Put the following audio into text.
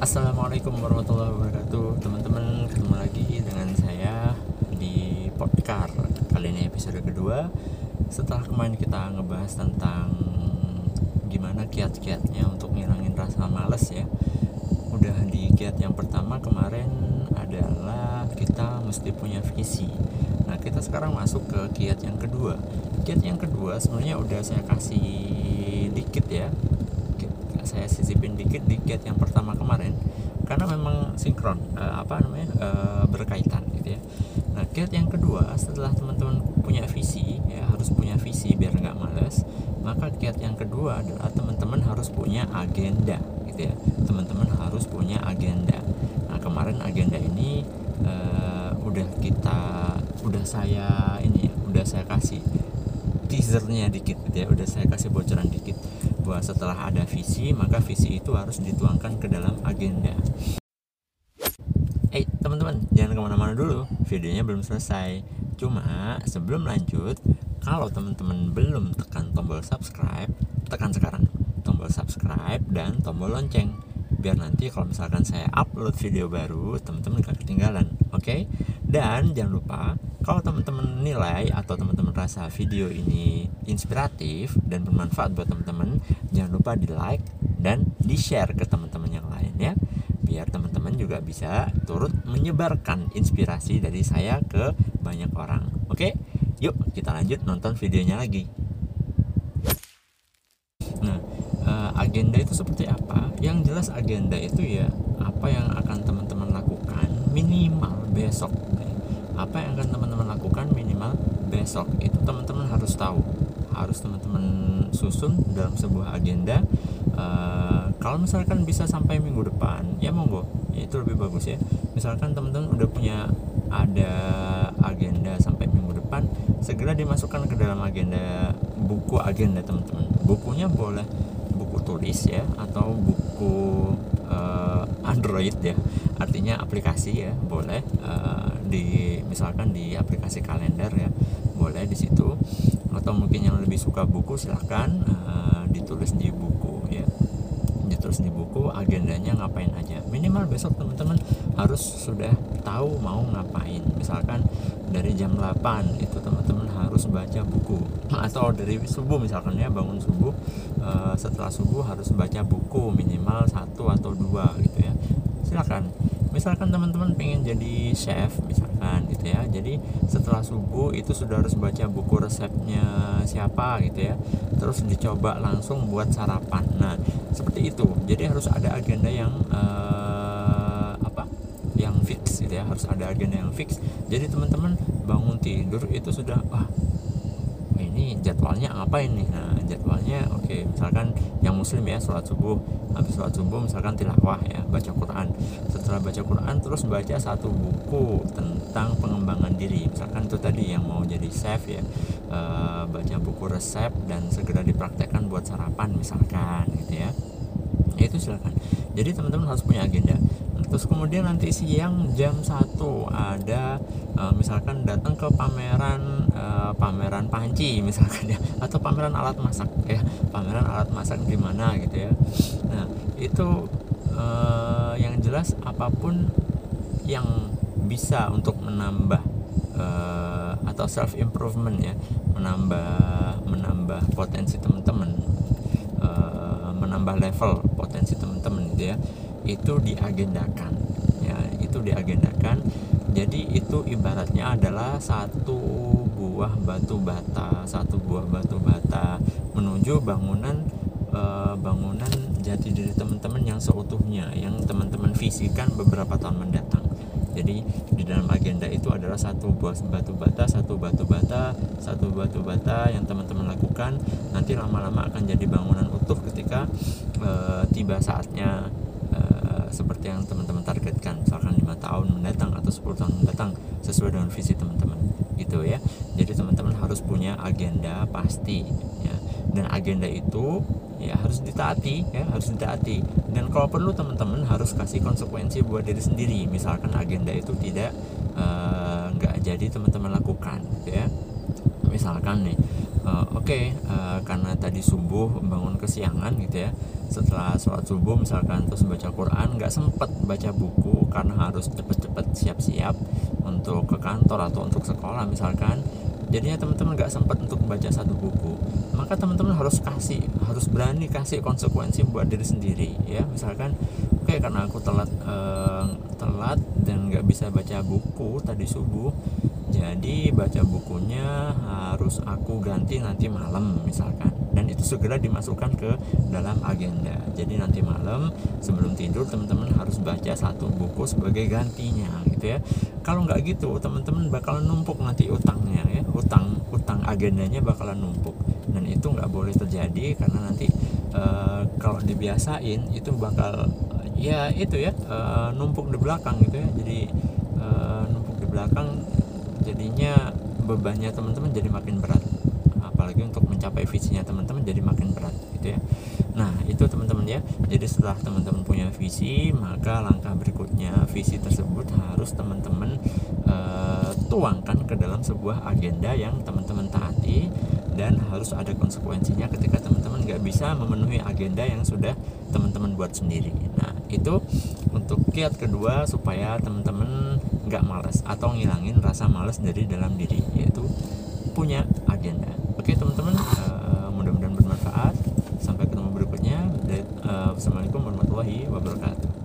Assalamualaikum warahmatullahi wabarakatuh. Teman-teman ketemu lagi dengan saya di podcast Kali ini episode kedua. Setelah kemarin kita ngebahas tentang Gimana kiat-kiatnya untuk ngilangin rasa males ya Udah di kiat yang pertama kemarin adalah Kita mesti punya visi. Nah kita sekarang masuk ke kiat yang kedua. Kiat yang kedua sebenarnya udah saya kasih dikit ya saya sisipin dikit di kiat yang pertama kemarin karena memang sinkron uh, apa namanya uh, berkaitan gitu ya. Nah kiat yang kedua setelah teman-teman punya visi ya harus punya visi biar nggak males maka kiat yang kedua adalah teman-teman harus punya agenda gitu ya teman-teman harus punya agenda. Nah kemarin agenda ini uh, udah kita udah saya ini ya udah saya kasih teasernya dikit gitu ya udah saya kasih bocoran dikit bahwa setelah ada visi maka visi itu harus dituangkan ke dalam agenda. Eh hey, teman-teman jangan ke mana-mana dulu. Videonya belum selesai. Cuma sebelum lanjut kalau teman-teman belum tekan tombol subscribe tekan sekarang tombol subscribe dan tombol lonceng. Biar nanti kalau misalkan saya upload video baru teman-teman gak ketinggalan oke? Okay? dan jangan lupa kalau teman-teman nilai atau teman-teman rasa video ini inspiratif dan bermanfaat buat teman-teman jangan lupa di like dan di share ke teman-teman yang lain ya biar teman-teman juga bisa turut menyebarkan inspirasi dari saya ke banyak orang oke yuk kita lanjut nonton videonya lagi nah uh, agenda itu seperti apa? Yang jelas agenda itu ya apa yang akan teman-teman lakukan minimal besok. Apa yang akan teman-teman lakukan minimal besok itu teman-teman harus tahu, harus teman-teman susun dalam sebuah agenda. Uh, kalau misalkan bisa sampai minggu depan, ya monggo, ya itu lebih bagus ya. Misalkan teman-teman udah punya ada agenda sampai minggu depan, segera dimasukkan ke dalam agenda buku agenda teman-teman. Bukunya boleh buku tulis ya atau buku Android ya. Artinya aplikasi ya boleh uh, di misalkan di aplikasi kalender ya boleh di situ. Atau mungkin yang lebih suka buku silahkan uh, ditulis di buku ya. Ditulis di buku agendanya ngapain aja. Minimal besok teman-teman harus sudah tahu mau ngapain. Misalkan dari jam 8 itu teman-teman harus baca buku. Atau dari subuh misalkan ya bangun subuh uh, setelah subuh harus baca buku minimal satu atau dua gitu ya silakan misalkan teman-teman pengen jadi chef misalkan gitu ya. Jadi setelah subuh itu sudah harus baca buku resepnya siapa gitu ya. Terus dicoba langsung buat sarapan. Nah seperti itu. Jadi harus ada agenda yang uh, apa? Yang fix gitu ya. Harus ada agenda yang fix. Jadi teman-teman bangun tidur itu sudah wah ini jadwalnya apa ini? Nah jadwalnya oke okay, misalkan yang muslim ya sholat subuh. Habis sholat subuh misalkan tilawah ya baca Quran. Setelah baca Quran terus baca satu buku tentang pengembangan diri. Misalkan itu tadi yang mau jadi chef ya e, baca buku resep dan segera dipraktekkan buat sarapan misalkan gitu ya. Ya itu silakan. Jadi teman-teman harus punya agenda terus kemudian nanti siang jam 1 ada uh, misalkan datang ke pameran uh, pameran panci misalkan ya atau pameran alat masak ya pameran alat masak di mana gitu ya. Nah itu uh, yang jelas apa pun yang bisa untuk menambah uh, atau self improvement ya menambah menambah potensi teman-teman uh, menambah level potensi teman-teman gitu ya itu diagendakan. Ya itu diagendakan. Jadi itu ibaratnya adalah satu buah batu bata satu buah batu bata menuju bangunan e, bangunan jati diri teman-teman yang seutuhnya yang teman-teman visikan beberapa tahun mendatang. Jadi di dalam agenda itu adalah satu buah batu bata satu batu bata satu batu bata yang teman-teman lakukan. Nanti lama-lama akan jadi bangunan utuh ketika e, tiba saatnya seperti yang teman-teman targetkan. Misalkan lima tahun mendatang atau 10 tahun mendatang sesuai dengan visi teman-teman gitu ya. Jadi teman-teman harus punya agenda pasti ya. Dan agenda itu ya harus ditaati ya harus ditaati. Dan kalau perlu teman-teman harus kasih konsekuensi buat diri sendiri. Misalkan agenda itu tidak nggak uh, jadi teman-teman lakukan gitu ya misalkan nih uh, oke okay, uh, karena tadi subuh bangun kesiangan gitu ya. Setelah sholat subuh misalkan terus baca Quran nggak sempet baca buku karena harus cepet-cepet siap-siap untuk ke kantor atau untuk sekolah misalkan. Jadinya teman-teman nggak sempat untuk membaca satu buku. Maka teman-teman harus kasih harus berani kasih konsekuensi buat diri sendiri ya. Misalkan oke okay, karena aku telat uh, telat dan nggak bisa baca buku tadi subuh jadi baca bukunya harus aku ganti nanti malam misalkan. Dan itu segera dimasukkan ke dalam agenda. Jadi nanti malam sebelum tidur teman-teman harus baca satu buku sebagai gantinya gitu ya. Kalau nggak gitu teman-teman bakalan numpuk nanti utangnya ya. Utang utang agendanya bakalan numpuk. Dan itu nggak boleh terjadi karena nanti e, kalau dibiasain itu bakal ya itu ya e, numpuk di belakang gitu ya. Jadi e, numpuk di belakang jadinya bebannya teman-teman jadi makin berat. Apalagi untuk mencapai visinya teman-teman jadi makin berat gitu ya. Nah itu teman-teman ya. Jadi setelah teman-teman punya visi maka langkah berikutnya visi tersebut harus teman-teman uh, tuangkan ke dalam sebuah agenda yang teman-teman taati dan harus ada konsekuensinya ketika teman-teman nggak bisa memenuhi agenda yang sudah teman-teman buat sendiri. Nah itu untuk kiat kedua supaya teman-teman nggak males atau ngilangin rasa males dari dalam diri yaitu punya agenda. Oke teman-teman uh, mudah-mudahan bermanfaat. Sampai ketemu berikutnya. Uh, wassalamualaikum warahmatullahi wabarakatuh